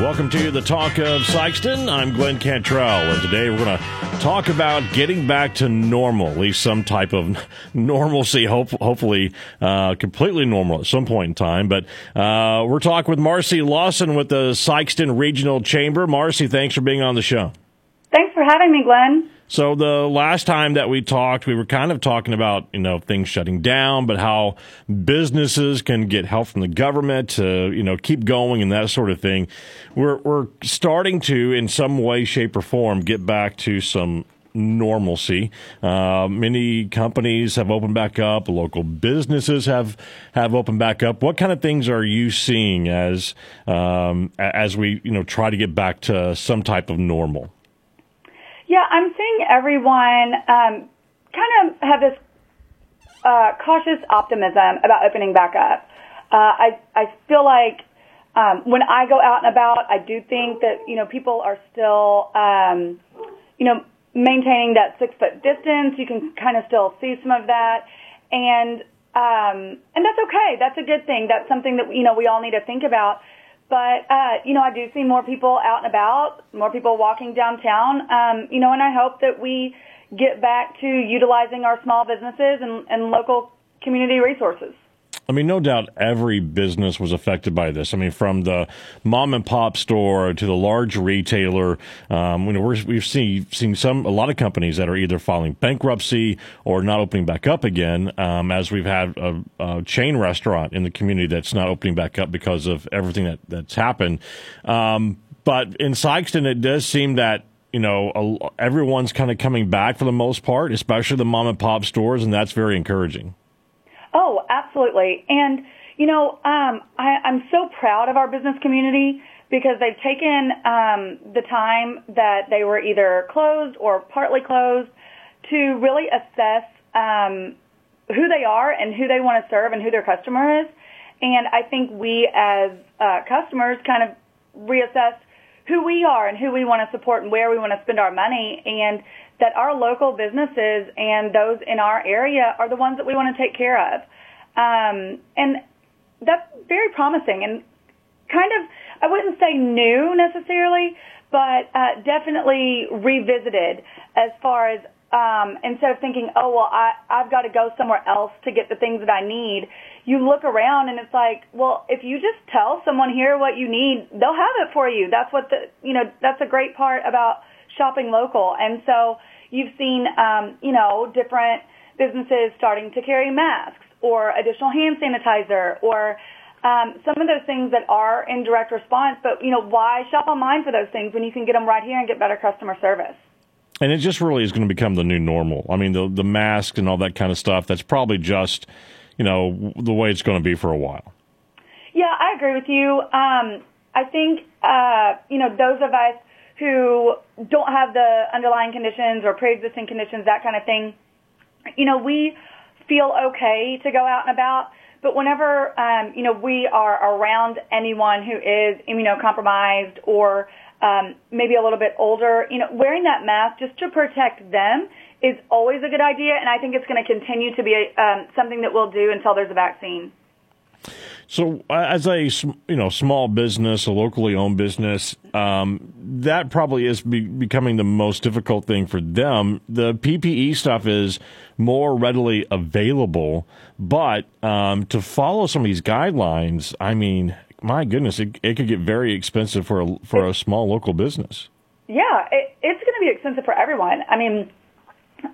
Welcome to the Talk of Sikeston. I'm Glenn Cantrell, and today we're going to talk about getting back to normal, at least some type of normalcy, hope, hopefully uh, completely normal at some point in time. But uh, we're talking with Marcy Lawson with the Sikeston Regional Chamber. Marcy, thanks for being on the show. Thanks for having me, Glenn. So the last time that we talked, we were kind of talking about, you know, things shutting down, but how businesses can get help from the government to, you know, keep going and that sort of thing. We're, we're starting to, in some way, shape, or form, get back to some normalcy. Uh, many companies have opened back up. Local businesses have have opened back up. What kind of things are you seeing as um, as we you know try to get back to some type of normal? Yeah, I'm seeing everyone um, kind of have this uh, cautious optimism about opening back up. Uh, I I feel like um, when I go out and about, I do think that you know people are still um, you know maintaining that six foot distance. You can kind of still see some of that, and um, and that's okay. That's a good thing. That's something that you know we all need to think about. But uh, you know, I do see more people out and about, more people walking downtown. Um, you know, and I hope that we get back to utilizing our small businesses and, and local community resources. I mean, no doubt every business was affected by this. I mean, from the mom and pop store to the large retailer. Um, you know, we have seen seen some a lot of companies that are either filing bankruptcy or not opening back up again. Um, as we've had a, a, chain restaurant in the community that's not opening back up because of everything that that's happened. Um, but in Sikeston, it does seem that you know everyone's kind of coming back for the most part, especially the mom and pop stores, and that's very encouraging. Oh, absolutely. And, you know, um, I, I'm so proud of our business community because they've taken um, the time that they were either closed or partly closed to really assess um, who they are and who they want to serve and who their customer is. And I think we as uh, customers kind of reassess who we are and who we want to support and where we want to spend our money. And that our local businesses and those in our area are the ones that we want to take care of. Um, and that's very promising and kind of, I wouldn't say new necessarily, but uh, definitely revisited as far as um, instead of thinking, oh well, I I've got to go somewhere else to get the things that I need. You look around and it's like, well, if you just tell someone here what you need, they'll have it for you. That's what the you know that's a great part about shopping local. And so you've seen, um, you know, different businesses starting to carry masks or additional hand sanitizer or um, some of those things that are in direct response. But, you know, why shop online for those things when you can get them right here and get better customer service? And it just really is going to become the new normal. I mean, the the mask and all that kind of stuff. That's probably just, you know, the way it's going to be for a while. Yeah, I agree with you. Um, I think, uh, you know, those of us who don't have the underlying conditions or pre-existing conditions, that kind of thing, you know, we feel okay to go out and about. But whenever, um, you know, we are around anyone who is immunocompromised or um, maybe a little bit older, you know, wearing that mask just to protect them is always a good idea. And I think it's going to continue to be a, um, something that we'll do until there's a vaccine. So, uh, as a you know small business, a locally owned business, um, that probably is be- becoming the most difficult thing for them. The PPE stuff is more readily available, but um, to follow some of these guidelines, I mean, my goodness, it, it could get very expensive for a, for a small local business. Yeah, it, it's going to be expensive for everyone. I mean,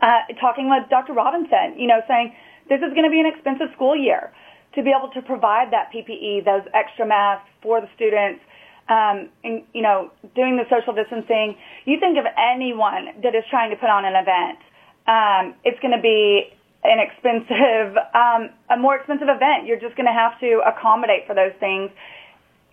uh, talking with Dr. Robinson, you know, saying this is going to be an expensive school year to be able to provide that PPE, those extra masks for the students, um, and you know, doing the social distancing. You think of anyone that is trying to put on an event, um, it's going to be an expensive, um, a more expensive event. You're just going to have to accommodate for those things.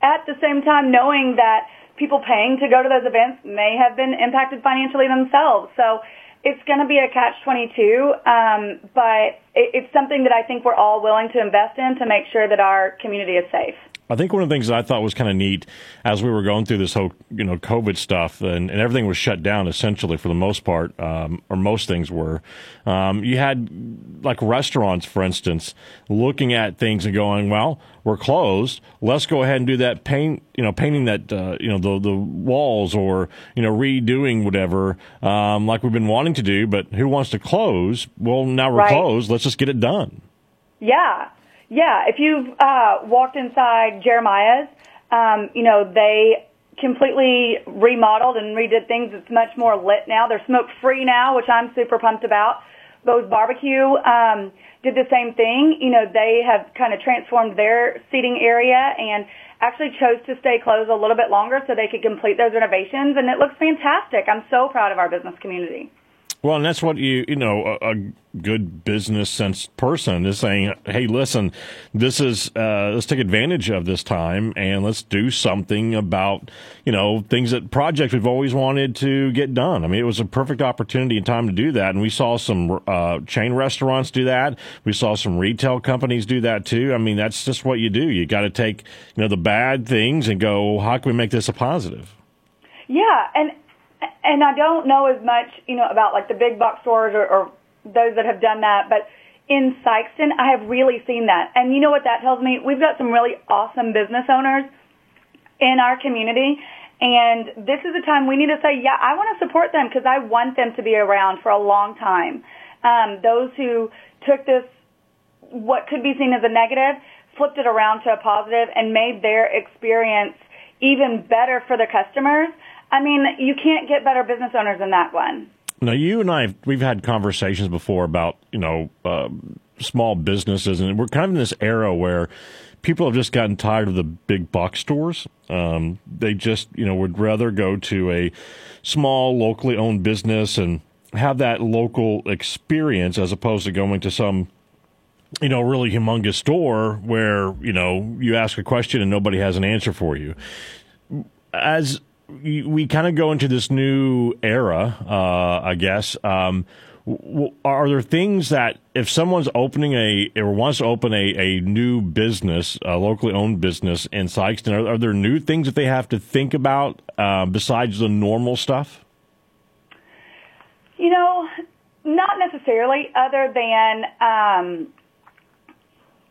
At the same time, knowing that people paying to go to those events may have been impacted financially themselves. So it's going to be a catch-22, um, but it, it's something that I think we're all willing to invest in to make sure that our community is safe. I think one of the things that I thought was kind of neat as we were going through this whole, you know, COVID stuff and, and everything was shut down essentially for the most part, um, or most things were. Um, you had like restaurants, for instance, looking at things and going, well, we're closed. Let's go ahead and do that paint, you know, painting that, uh, you know, the, the walls or, you know, redoing whatever, um, like we've been wanting to do, but who wants to close? Well, now we're Right. closed. Let's just get it done. Yeah, yeah. If you've uh, walked inside Jeremiah's, um, you know they completely remodeled and redid things. It's much more lit now. They're smoke free now, which I'm super pumped about. Bose Barbecue um, did the same thing. You know they have kind of transformed their seating area and actually chose to stay closed a little bit longer so they could complete those renovations, and it looks fantastic. I'm so proud of our business community. Well, and that's what you, you know, a, a good business sense person is saying, hey, listen, this is, uh, let's take advantage of this time and let's do something about, you know, things that projects we've always wanted to get done. I mean, it was a perfect opportunity and time to do that. And we saw some, uh, chain restaurants do that. We saw some retail companies do that too. I mean, that's just what you do. You got to take, you know, the bad things and go, how can we make this a positive? Yeah, and and I don't know as much, you know, about like the big box stores or, or those that have done that, but in Sikeston, I have really seen that. And you know what that tells me? We've got some really awesome business owners in our community, and this is a time we need to say, yeah, I want to support them because I want them to be around for a long time. Um, those who took this, what could be seen as a negative, flipped it around to a positive and made their experience even better for the customers. I mean, you can't get better business owners than that one. Now, you and I, we've had conversations before about, you know, uh, small businesses, and we're kind of in this era where people have just gotten tired of the big box stores. Um, they just, you know, would rather go to a small, locally owned business and have that local experience as opposed to going to some you know, really humongous store where, you know, you ask a question and nobody has an answer for you. As we kind of go into this new era, uh, I guess, um, are there things that if someone's opening a or wants to open a, a new business, a locally owned business in Sikeston, are, are there new things that they have to think about uh, besides the normal stuff? You know, not necessarily, other than um,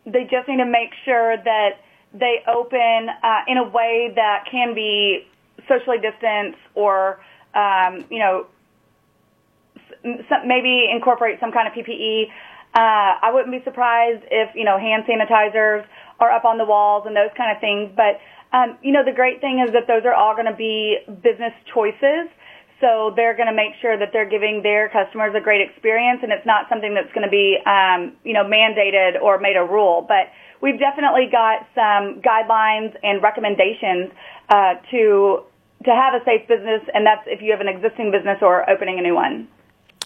they just need to make sure that they open uh, in a way that can be socially distanced or, um, you know, some, maybe incorporate some kind of PPE. Uh, I wouldn't be surprised if, you know, hand sanitizers are up on the walls and those kind of things. But, um, you know, the great thing is that those are all going to be business choices. So they're going to make sure that they're giving their customers a great experience, and it's not something that's going to be, um, you know, mandated or made a rule. But we've definitely got some guidelines and recommendations uh, to to have a safe business, and that's if you have an existing business or opening a new one.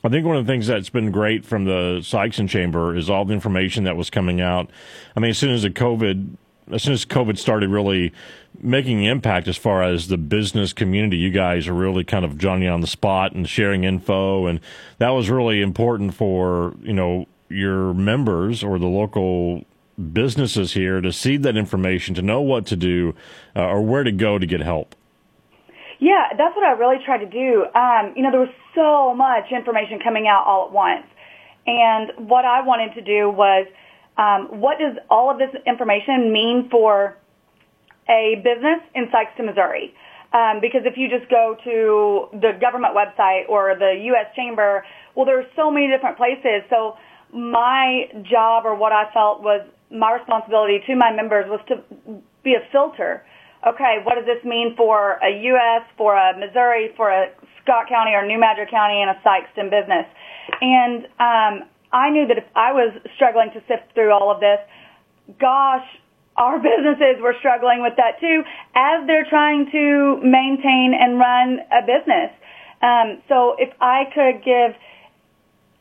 I think one of the things that's been great from the Sikeston Chamber is all the information that was coming out. I mean, as soon as the COVID, as soon as COVID started really making impact as far as the business community, you guys are really kind of Johnny on the spot and sharing info, and that was really important for you know your members or the local businesses here to see that information, to know what to do uh, or where to go to get help. Yeah, that's what I really tried to do. Um, you know, there was so much information coming out all at once. And what I wanted to do was, um, what does all of this information mean for a business in Sikeston, Missouri? Um, because if you just go to the government website or the U.S. Chamber, well, there are so many different places. So my job or what I felt was my responsibility to my members was to be a filter okay, what does this mean for a U.S., for a Missouri, for a Scott County or New Madrid County and a Sikeston business? And um, I knew that if I was struggling to sift through all of this, gosh, our businesses were struggling with that too as they're trying to maintain and run a business. Um, so if I could give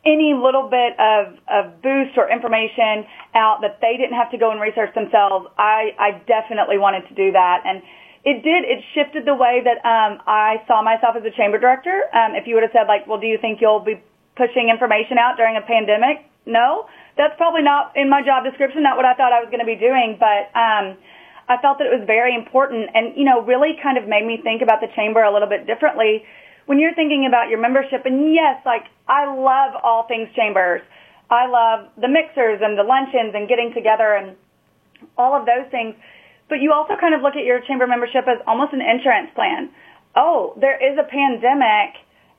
any little bit of, of boost or information out that they didn't have to go and research themselves, I, I definitely wanted to do that. And it did, it shifted the way that um, I saw myself as a chamber director. Um, if you would have said, like, well, do you think you'll be pushing information out during a pandemic? No, that's probably not in my job description, not what I thought I was going to be doing. But um, I felt that it was very important and, you know, really kind of made me think about the chamber a little bit differently. When you're thinking about your membership, and yes, like I love all things chambers. I love the mixers and the luncheons and getting together and all of those things. But you also kind of look at your chamber membership as almost an insurance plan. Oh, there is a pandemic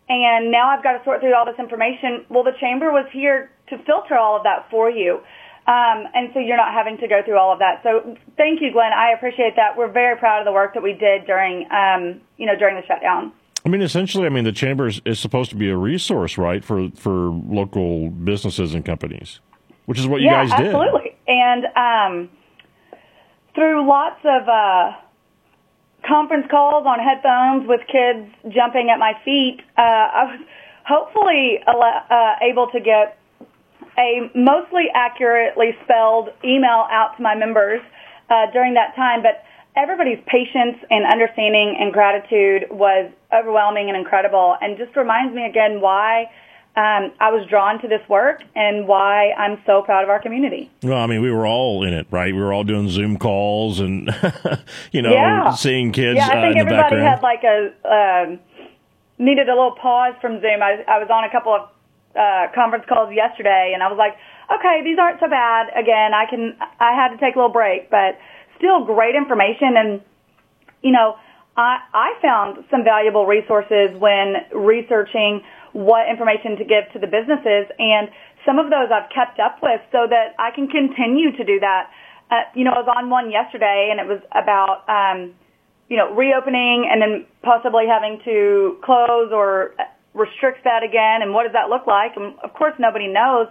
and now I've got to sort through all this information. Well, the chamber was here to filter all of that for you. Um, and so you're not having to go through all of that. So thank you, Glenn. I appreciate that. We're very proud of the work that we did during, um, you know, during the shutdown. I mean, essentially, I mean, the chamber is, is, supposed to be a resource, right, for for local businesses and companies, which is what you yeah, guys did. absolutely. And um, through lots of uh, conference calls on headphones with kids jumping at my feet, uh, I was hopefully uh, able to get a mostly accurately spelled email out to my members uh, during that time. But everybody's patience and understanding and gratitude was overwhelming and incredible, and just reminds me again why. Um, I was drawn to this work and why I'm so proud of our community. Well, I mean, we were all in it, right? We were all doing Zoom calls and, you know, yeah. seeing kids. Yeah, I think uh, everybody had like a um, needed a little pause from Zoom. I, I was on a couple of uh, conference calls yesterday, and I was like, okay, these aren't so bad. Again, I can. I had to take a little break, but still great information. And you know, I I found some valuable resources when researching what information to give to the businesses, and some of those I've kept up with so that I can continue to do that. Uh, you know, I was on one yesterday, and it was about. Um, you know, reopening and then possibly having to close or restricts that again, and what does that look like? And of course, nobody knows.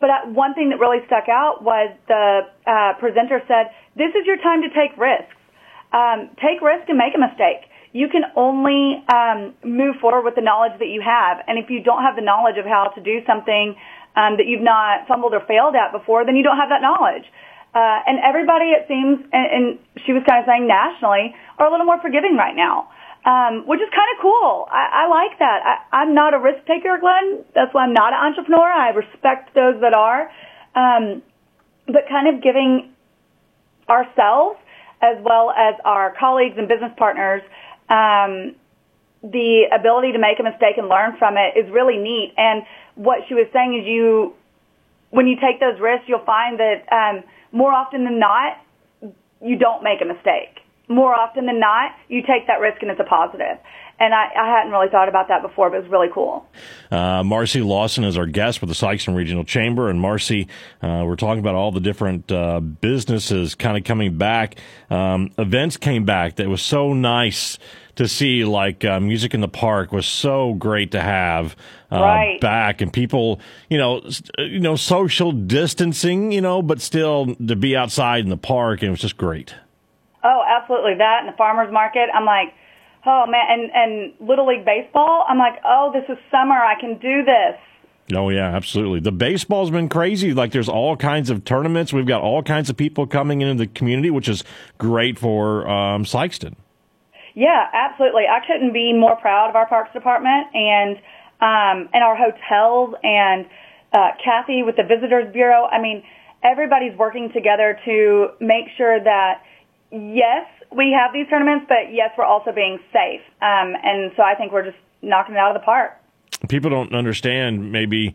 But uh, one thing that really stuck out was the uh, presenter said, "This is your time to take risks. Um, take risk and make a mistake. You can only um, move forward with the knowledge that you have. And if you don't have the knowledge of how to do something um, that you've not fumbled or failed at before, then you don't have that knowledge." Uh, and everybody, it seems, and, and she was kind of saying nationally, are a little more forgiving right now um, which is kind of cool. I, I like that. I, I'm not a risk taker, Glenn. That's why I'm not an entrepreneur. I respect those that are. Um, but kind of giving ourselves as well as our colleagues and business partners um, the ability to make a mistake and learn from it is really neat. And what she was saying is you, when you take those risks, you'll find that um, more often than not, you don't make a mistake more often than not, you take that risk and it's a positive. And I, I hadn't really thought about that before, but it was really cool. Uh, Marcy Lawson is our guest with the Sikeston Regional Chamber. And Marcy, uh, we're talking about all the different uh, businesses kind of coming back. Um, events came back that was so nice to see like uh, music in the park was so great to have uh, right. back and people you know you know social distancing you know but still to be outside in the park and it was just great Oh, absolutely. That and the farmers market. I'm like, oh man, and and little league baseball. I'm like, oh, this is summer. I can do this. Oh yeah, absolutely. The baseball's been crazy. Like there's all kinds of tournaments. We've got all kinds of people coming into the community, which is great for um, Sikeston. Yeah, absolutely. I couldn't be more proud of our parks department and um, and our hotels and uh, Kathy with the Visitors Bureau. I mean, everybody's working together to make sure that yes, we have these tournaments, but yes, we're also being safe. Um, and so I think we're just knocking it out of the park. People don't understand maybe.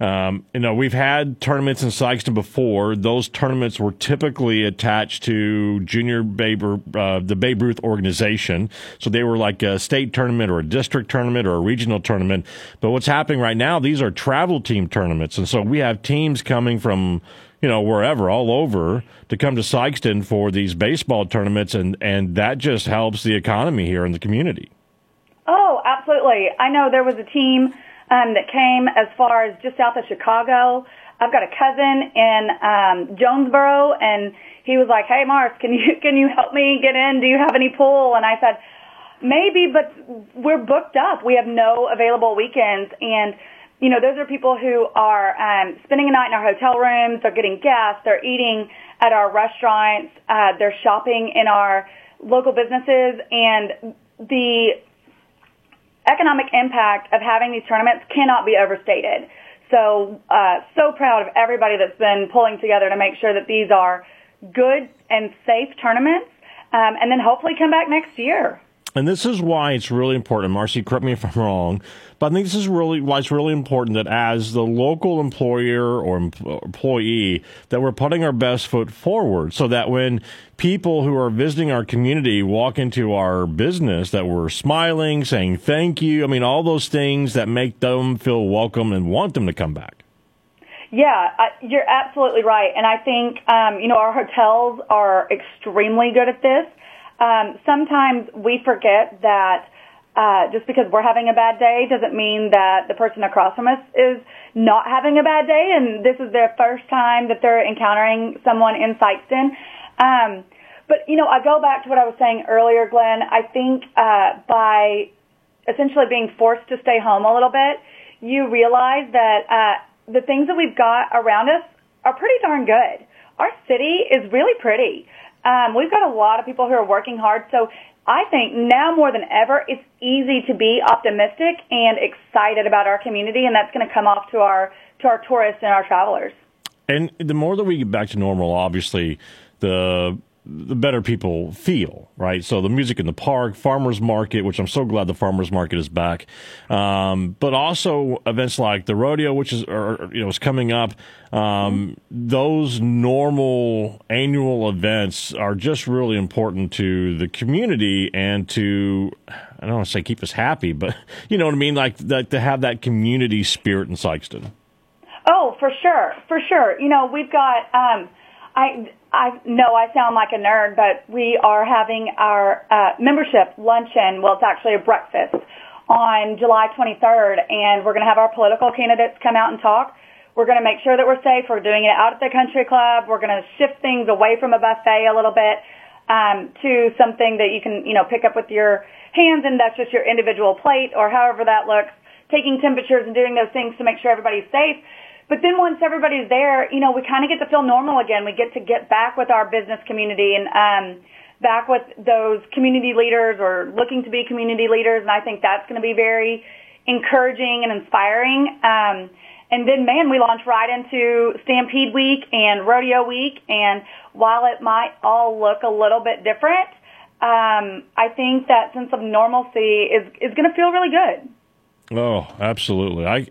Um, you know, we've had tournaments in Sikeston before. Those tournaments were typically attached to Junior Babe, uh, the Babe Ruth organization. So they were like a state tournament or a district tournament or a regional tournament. But what's happening right now, these are travel team tournaments. And so we have teams coming from you know, wherever, all over, to come to Sikeston for these baseball tournaments, and and that just helps the economy here in the community. Oh, absolutely. I know there was a team um, that came as far as just south of Chicago. I've got a cousin in um, Jonesboro, and he was like, "Hey, Mars, can you can you help me get in? Do you have any pool?" And I said, "Maybe, but we're booked up. We have no available weekends." And you know, those are people who are um, spending a night in our hotel rooms. They're getting gas. They're eating at our restaurants. Uh, they're shopping in our local businesses, and the economic impact of having these tournaments cannot be overstated. So, uh, so proud of everybody that's been pulling together to make sure that these are good and safe tournaments, um, and then hopefully come back next year. And this is why it's really important. Marcy, correct me if I'm wrong, but I think this is really why it's really important that as the local employer or employee, that we're putting our best foot forward so that when people who are visiting our community walk into our business, that we're smiling, saying thank you. I mean, all those things that make them feel welcome and want them to come back. Yeah, I, you're absolutely right. And I think, um, you know, our hotels are extremely good at this um, sometimes we forget that uh, just because we're having a bad day doesn't mean that the person across from us is not having a bad day, and this is their first time that they're encountering someone in Sikeston. Um, but you know, I go back to what I was saying earlier, Glenn. I think uh, by essentially being forced to stay home a little bit, you realize that uh, the things that we've got around us are pretty darn good. Our city is really pretty. Um, we've got a lot of people who are working hard. So I think now more than ever, it's easy to be optimistic and excited about our community, and that's going to come off to our to our tourists and our travelers. And the more that we get back to normal, obviously, the the better people feel, right? So the music in the park, farmers market, which I'm so glad the farmers market is back, um, but also events like the rodeo, which is you know is coming up. Um, those normal annual events are just really important to the community and to I don't want to say keep us happy, but you know what I mean, like, like to have that community spirit in Sikeston. Oh, for sure, for sure. You know, we've got. Um, I I know I sound like a nerd, but we are having our uh, membership luncheon. Well, it's actually a breakfast on July 23rd, and we're going to have our political candidates come out and talk. We're going to make sure that we're safe. We're doing it out at the country club. We're going to shift things away from a buffet a little bit um, to something that you can, you know, pick up with your hands, and that's just your individual plate or however that looks. Taking temperatures and doing those things to make sure everybody's safe but then once everybody's there, you know, we kind of get to feel normal again. We get to get back with our business community and um, back with those community leaders or looking to be community leaders. And I think that's going to be very encouraging and inspiring. Um, and then, man, we launch right into Stampede Week and Rodeo Week. And while it might all look a little bit different, um, I think that sense of normalcy is is going to feel really good. Oh, absolutely. I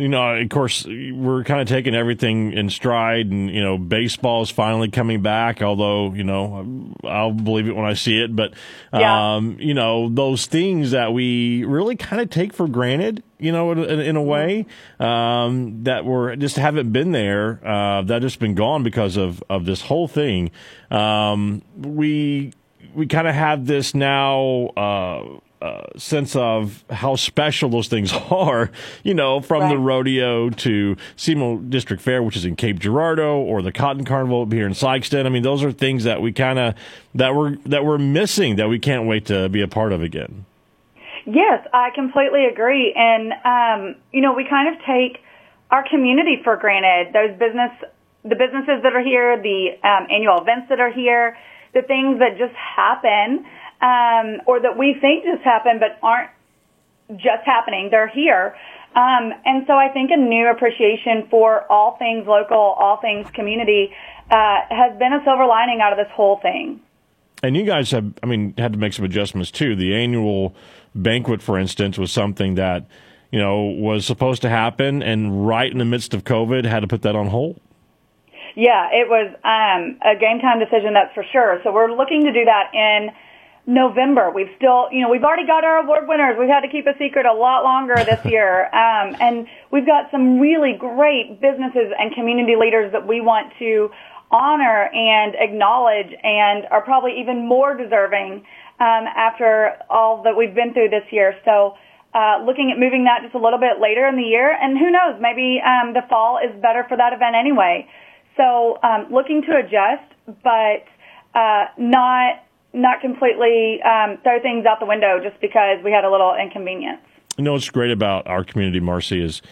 you know, of course, we're kind of taking everything in stride, and you know, baseball is finally coming back. Although, you know, I'll believe it when I see it. But, yeah. um, you know, those things that we really kind of take for granted, you know, in, in a way, um, that were just haven't been there. Uh, that just been gone because of of this whole thing. Um, we we kind of have this now. Uh, uh, sense of how special those things are, you know, from right. the rodeo to SEMO District Fair, which is in Cape Girardeau, or the Cotton Carnival here in Sikeston. I mean, those are things that we kind of that we're that we're missing that we can't wait to be a part of again. Yes, I completely agree, and um, you know, we kind of take our community for granted. Those business, the businesses that are here, the um, annual events that are here, the things that just happen um, or that we think just happened but aren't just happening. They're here. Um, and so I think a new appreciation for all things local, all things community, uh, has been a silver lining out of this whole thing. And you guys have, I mean, had to make some adjustments too. The annual banquet, for instance, was something that, you know, was supposed to happen, and right in the midst of COVID, had to put that on hold. Yeah, it was um, a game time decision, that's for sure. So we're looking to do that in November. We've still, you know, we've already got our award winners. We've had to keep a secret a lot longer this year. Um, and we've got some really great businesses and community leaders that we want to honor and acknowledge and are probably even more deserving um, after all that we've been through this year. So uh, looking at moving that just a little bit later in the year. And who knows, maybe um, the fall is better for that event anyway. So um, looking to adjust, but uh, not not completely um, throw things out the window just because we had a little inconvenience. You know what's great about our community, Marcy, is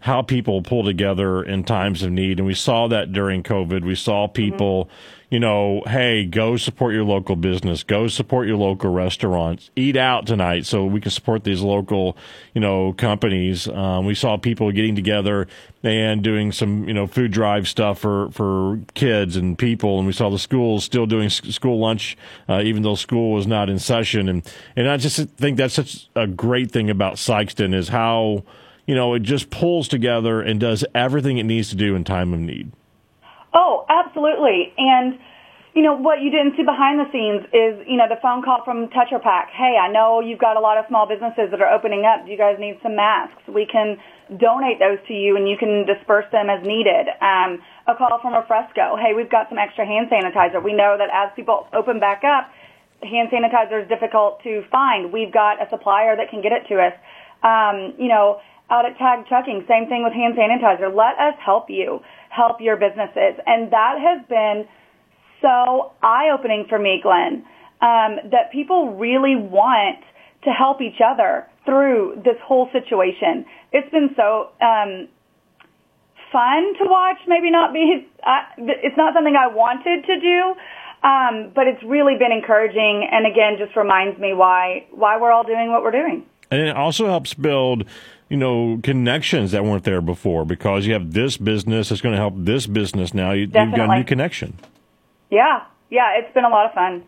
how people pull together in times of need. And we saw that during COVID. We saw people, mm-hmm. You know, hey, go support your local business, go support your local restaurants, eat out tonight so we can support these local, you know, companies. Um, we saw people getting together and doing some, you know, food drive stuff for, for kids and people. And we saw the schools still doing school lunch, uh, even though school was not in session. And, and I just think that's such a great thing about Sikeston is how, you know, it just pulls together and does everything it needs to do in time of need. Oh, absolutely. And, you know, what you didn't see behind the scenes is, you know, the phone call from Tetra Pak. Hey, I know you've got a lot of small businesses that are opening up. Do you guys need some masks? We can donate those to you and you can disperse them as needed. Um, a call from a Fresco. Hey, we've got some extra hand sanitizer. We know that as people open back up, hand sanitizer is difficult to find. We've got a supplier that can get it to us. Um, you know, out at Tag Trucking, same thing with hand sanitizer. Let us help you, help your businesses. And that has been so eye-opening for me, Glenn, um, that people really want to help each other through this whole situation. It's been so um, fun to watch. Maybe not be. Uh, it's not something I wanted to do, um, but it's really been encouraging. And again, just reminds me why why we're all doing what we're doing. And it also helps build you know, connections that weren't there before because you have this business that's going to help this business now. You, have got a new connection. Yeah. Yeah. It's been a lot of fun.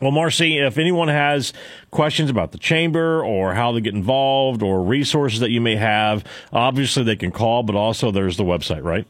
Well, Marcy, if anyone has questions about the chamber or how to get involved or resources that you may have, obviously they can call, but also there's the website, right?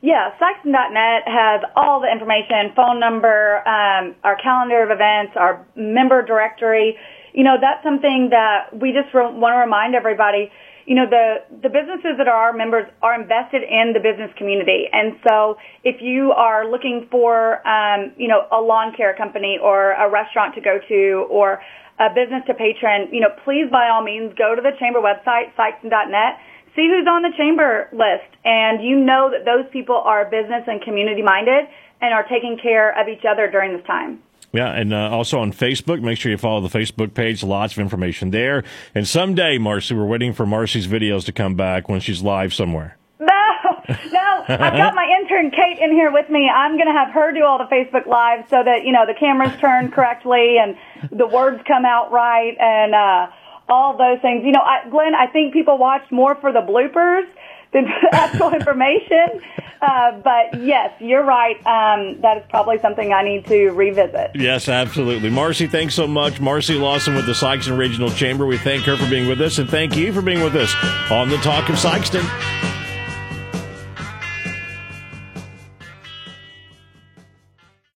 Yeah, Sikeston.net has all the information, phone number, um, our calendar of events, our member directory. You know, that's something that we just re- want to remind everybody you know, the, the businesses that are our members are invested in the business community. And so if you are looking for, um, you know, a lawn care company or a restaurant to go to or a business to patron, you know, please by all means go to the chamber website, sikeston.net, see who's on the chamber list. And you know that those people are business and community minded and are taking care of each other during this time. Yeah, and uh, also on Facebook. Make sure you follow the Facebook page. Lots of information there. And someday, Marcy, we're waiting for Marcy's videos to come back when she's live somewhere. No, no. I've got my intern Kate in here with me. I'm going to have her do all the Facebook lives so that you know the cameras turn correctly and the words come out right and uh, all those things. You know, I, Glenn, I think people watch more for the bloopers than actual information. Uh, but yes, you're right. Um, that is probably something I need to revisit. Yes, absolutely. Marcy, thanks so much. Marcy Lawson with the Sikeston Regional Chamber. We thank her for being with us, and thank you for being with us on the Talk of Sikeston.